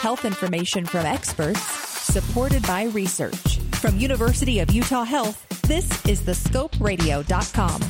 Health information from experts, supported by research. From University of Utah Health, this is thescoperadio.com.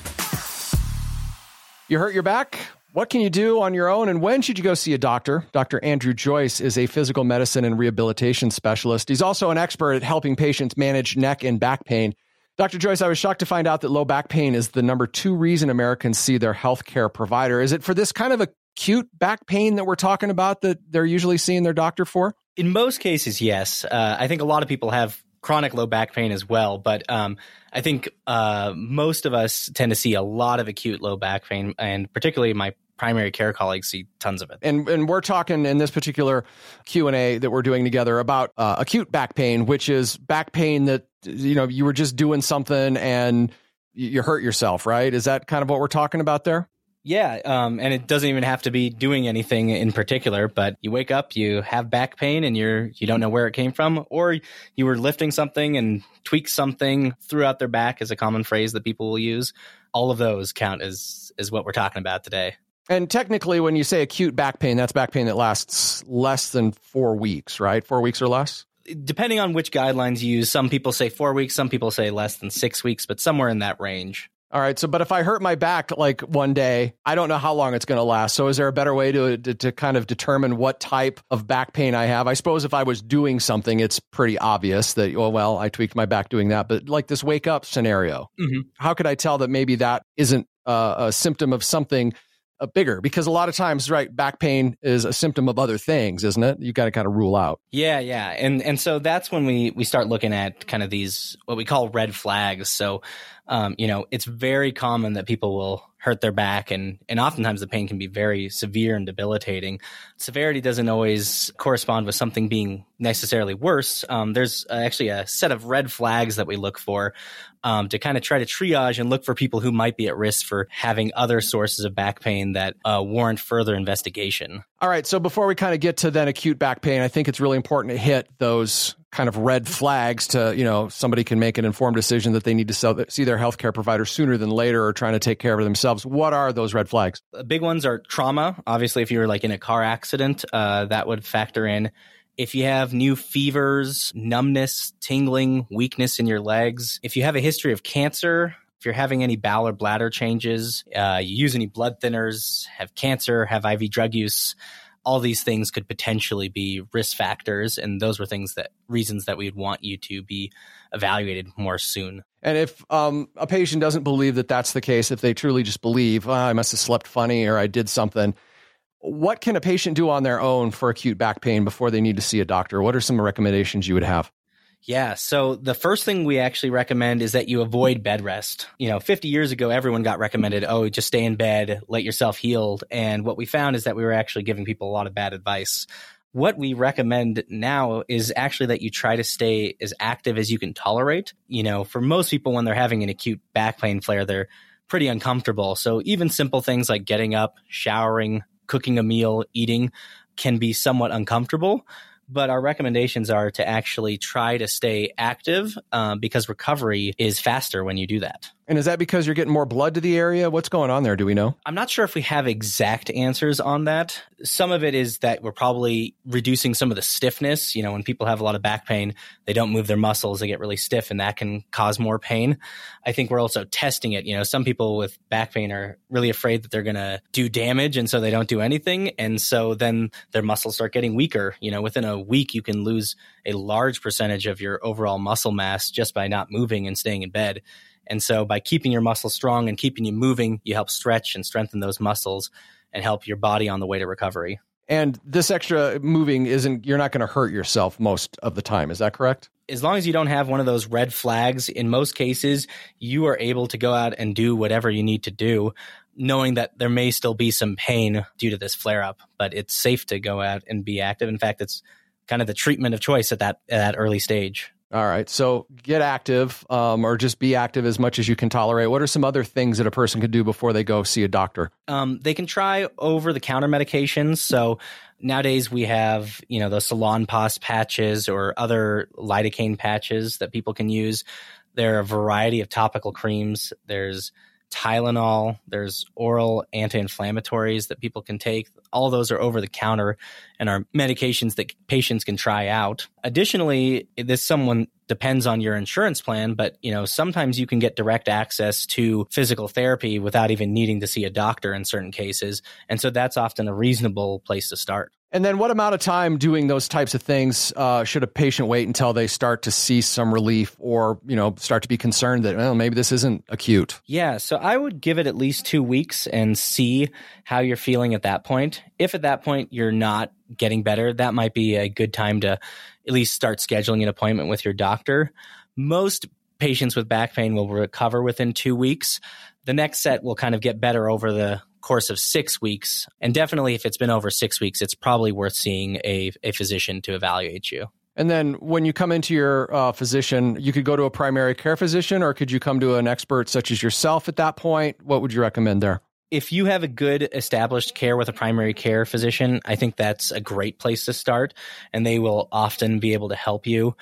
You hurt your back? What can you do on your own and when should you go see a doctor? Dr. Andrew Joyce is a physical medicine and rehabilitation specialist. He's also an expert at helping patients manage neck and back pain. Dr. Joyce, I was shocked to find out that low back pain is the number two reason Americans see their healthcare provider. Is it for this kind of acute back pain that we're talking about that they're usually seeing their doctor for? In most cases, yes. Uh, I think a lot of people have chronic low back pain as well, but um, I think uh, most of us tend to see a lot of acute low back pain, and particularly my primary care colleagues see tons of it. And and we're talking in this particular Q and A that we're doing together about uh, acute back pain, which is back pain that you know you were just doing something and you hurt yourself, right? Is that kind of what we're talking about there? Yeah, um, and it doesn't even have to be doing anything in particular. But you wake up, you have back pain, and you're you don't know where it came from, or you were lifting something and tweaked something, throughout their back is a common phrase that people will use. All of those count as is what we're talking about today. And technically, when you say acute back pain, that's back pain that lasts less than four weeks, right? Four weeks or less? Depending on which guidelines you use, some people say four weeks, some people say less than six weeks, but somewhere in that range. All right. So, but if I hurt my back like one day, I don't know how long it's going to last. So, is there a better way to, to, to kind of determine what type of back pain I have? I suppose if I was doing something, it's pretty obvious that oh well, I tweaked my back doing that. But like this wake up scenario, mm-hmm. how could I tell that maybe that isn't uh, a symptom of something uh, bigger because a lot of times right back pain is a symptom of other things isn't it you got to kind of rule out yeah yeah and and so that's when we we start looking at kind of these what we call red flags so um, you know it's very common that people will hurt their back and and oftentimes the pain can be very severe and debilitating. Severity doesn't always correspond with something being necessarily worse. Um, there's actually a set of red flags that we look for um, to kind of try to triage and look for people who might be at risk for having other sources of back pain that uh, warrant further investigation. All right so before we kind of get to then acute back pain i think it's really important to hit those kind of red flags to you know somebody can make an informed decision that they need to see their healthcare provider sooner than later or trying to take care of themselves. What are those red flags? Big ones are trauma. Obviously if you were like in a car accident uh, that would factor in. If you have new fevers numbness tingling weakness in your legs if you have a history of cancer if you're having any bowel or bladder changes uh, you use any blood thinners have cancer have iv drug use all these things could potentially be risk factors and those were things that reasons that we'd want you to be evaluated more soon. And if um, a patient doesn't believe that that's the case if they truly just believe oh, i must have slept funny or i did something what can a patient do on their own for acute back pain before they need to see a doctor? What are some recommendations you would have yeah. So the first thing we actually recommend is that you avoid bed rest. You know, 50 years ago, everyone got recommended, oh, just stay in bed, let yourself heal. And what we found is that we were actually giving people a lot of bad advice. What we recommend now is actually that you try to stay as active as you can tolerate. You know, for most people, when they're having an acute back pain flare, they're pretty uncomfortable. So even simple things like getting up, showering, cooking a meal, eating can be somewhat uncomfortable but our recommendations are to actually try to stay active um, because recovery is faster when you do that. And is that because you're getting more blood to the area? What's going on there? Do we know? I'm not sure if we have exact answers on that. Some of it is that we're probably reducing some of the stiffness. You know, when people have a lot of back pain, they don't move their muscles, they get really stiff, and that can cause more pain. I think we're also testing it. You know, some people with back pain are really afraid that they're going to do damage, and so they don't do anything. And so then their muscles start getting weaker. You know, within a week, you can lose a large percentage of your overall muscle mass just by not moving and staying in bed. And so by keeping your muscles strong and keeping you moving, you help stretch and strengthen those muscles and help your body on the way to recovery. And this extra moving isn't, you're not going to hurt yourself most of the time. Is that correct? As long as you don't have one of those red flags, in most cases, you are able to go out and do whatever you need to do, knowing that there may still be some pain due to this flare up, but it's safe to go out and be active. In fact, it's kind of the treatment of choice at that, at that early stage. All right. So get active um, or just be active as much as you can tolerate. What are some other things that a person could do before they go see a doctor? Um, they can try over the counter medications. So nowadays we have, you know, the Salonpas patches or other lidocaine patches that people can use. There are a variety of topical creams. There's Tylenol, there's oral anti inflammatories that people can take. All those are over the counter and are medications that patients can try out. Additionally, this someone depends on your insurance plan, but you know, sometimes you can get direct access to physical therapy without even needing to see a doctor in certain cases. And so that's often a reasonable place to start. And then, what amount of time doing those types of things uh, should a patient wait until they start to see some relief, or you know, start to be concerned that well, maybe this isn't acute? Yeah, so I would give it at least two weeks and see how you're feeling at that point. If at that point you're not getting better, that might be a good time to at least start scheduling an appointment with your doctor. Most patients with back pain will recover within two weeks. The next set will kind of get better over the course of six weeks. And definitely, if it's been over six weeks, it's probably worth seeing a, a physician to evaluate you. And then when you come into your uh, physician, you could go to a primary care physician or could you come to an expert such as yourself at that point? What would you recommend there? If you have a good established care with a primary care physician, I think that's a great place to start, and they will often be able to help you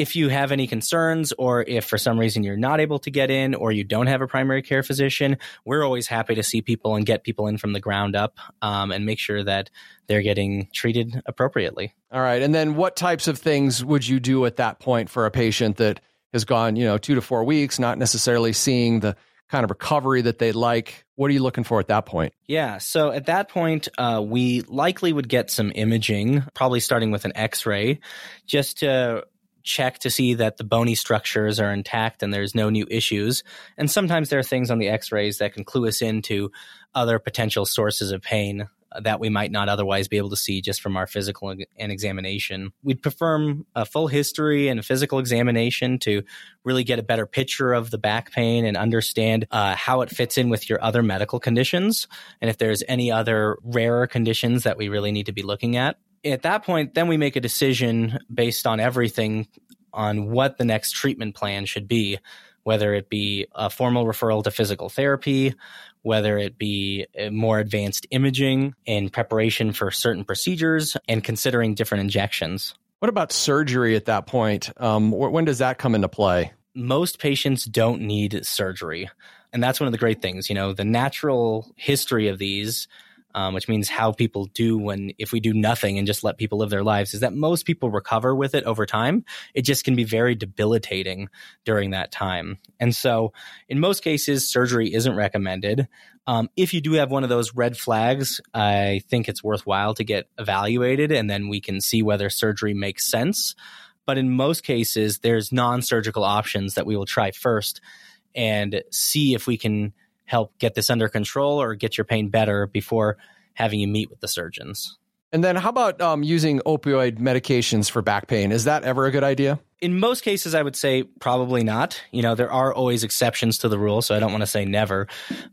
if you have any concerns or if for some reason you're not able to get in or you don't have a primary care physician, we're always happy to see people and get people in from the ground up um, and make sure that they're getting treated appropriately. All right. And then what types of things would you do at that point for a patient that has gone, you know, two to four weeks, not necessarily seeing the kind of recovery that they'd like? What are you looking for at that point? Yeah, so at that point, uh, we likely would get some imaging, probably starting with an x ray, just to check to see that the bony structures are intact and there's no new issues. And sometimes there are things on the x rays that can clue us into other potential sources of pain that we might not otherwise be able to see just from our physical and examination. We'd perform a full history and a physical examination to really get a better picture of the back pain and understand uh, how it fits in with your other medical conditions and if there's any other rarer conditions that we really need to be looking at at that point, then we make a decision based on everything on what the next treatment plan should be, whether it be a formal referral to physical therapy, whether it be more advanced imaging in preparation for certain procedures, and considering different injections. What about surgery at that point? Um, when does that come into play? Most patients don't need surgery. And that's one of the great things. You know, the natural history of these um, which means how people do when if we do nothing and just let people live their lives is that most people recover with it over time. It just can be very debilitating during that time. And so in most cases surgery isn't recommended. Um, if you do have one of those red flags i think it's worthwhile to get evaluated and then we can see whether surgery makes sense. But in most cases there's non-surgical options that we will try first and see if we can help get this under control or get your pain better before having you meet with the surgeons. And then, how about um, using opioid medications for back pain? Is that ever a good idea? In most cases, I would say probably not. You know, there are always exceptions to the rule, so I don't want to say never.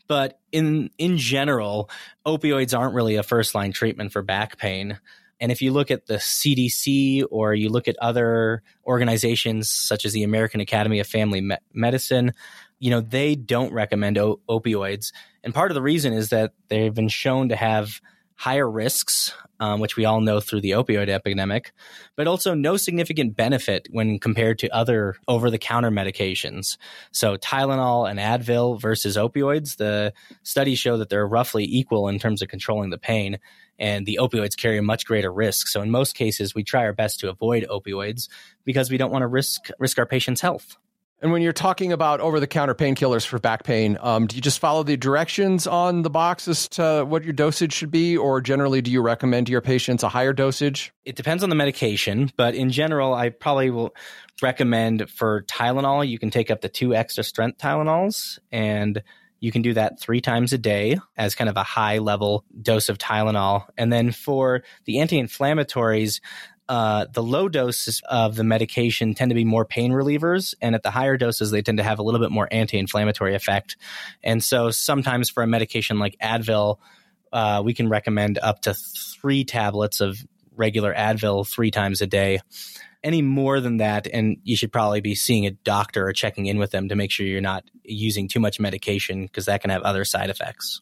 But in in general, opioids aren't really a first line treatment for back pain. And if you look at the CDC or you look at other organizations such as the American Academy of Family Me- Medicine, you know, they don't recommend o- opioids. And part of the reason is that they've been shown to have higher risks, um, which we all know through the opioid epidemic, but also no significant benefit when compared to other over the counter medications. So Tylenol and Advil versus opioids, the studies show that they're roughly equal in terms of controlling the pain. And the opioids carry a much greater risk. So in most cases, we try our best to avoid opioids because we don't want to risk risk our patient's health. And when you're talking about over the counter painkillers for back pain, um, do you just follow the directions on the box as to what your dosage should be, or generally do you recommend to your patients a higher dosage? It depends on the medication, but in general, I probably will recommend for Tylenol, you can take up to two extra strength Tylenols and you can do that three times a day as kind of a high level dose of Tylenol. And then for the anti inflammatories, uh, the low doses of the medication tend to be more pain relievers, and at the higher doses, they tend to have a little bit more anti inflammatory effect. And so sometimes for a medication like Advil, uh, we can recommend up to three tablets of regular Advil three times a day any more than that, and you should probably be seeing a doctor or checking in with them to make sure you're not using too much medication because that can have other side effects.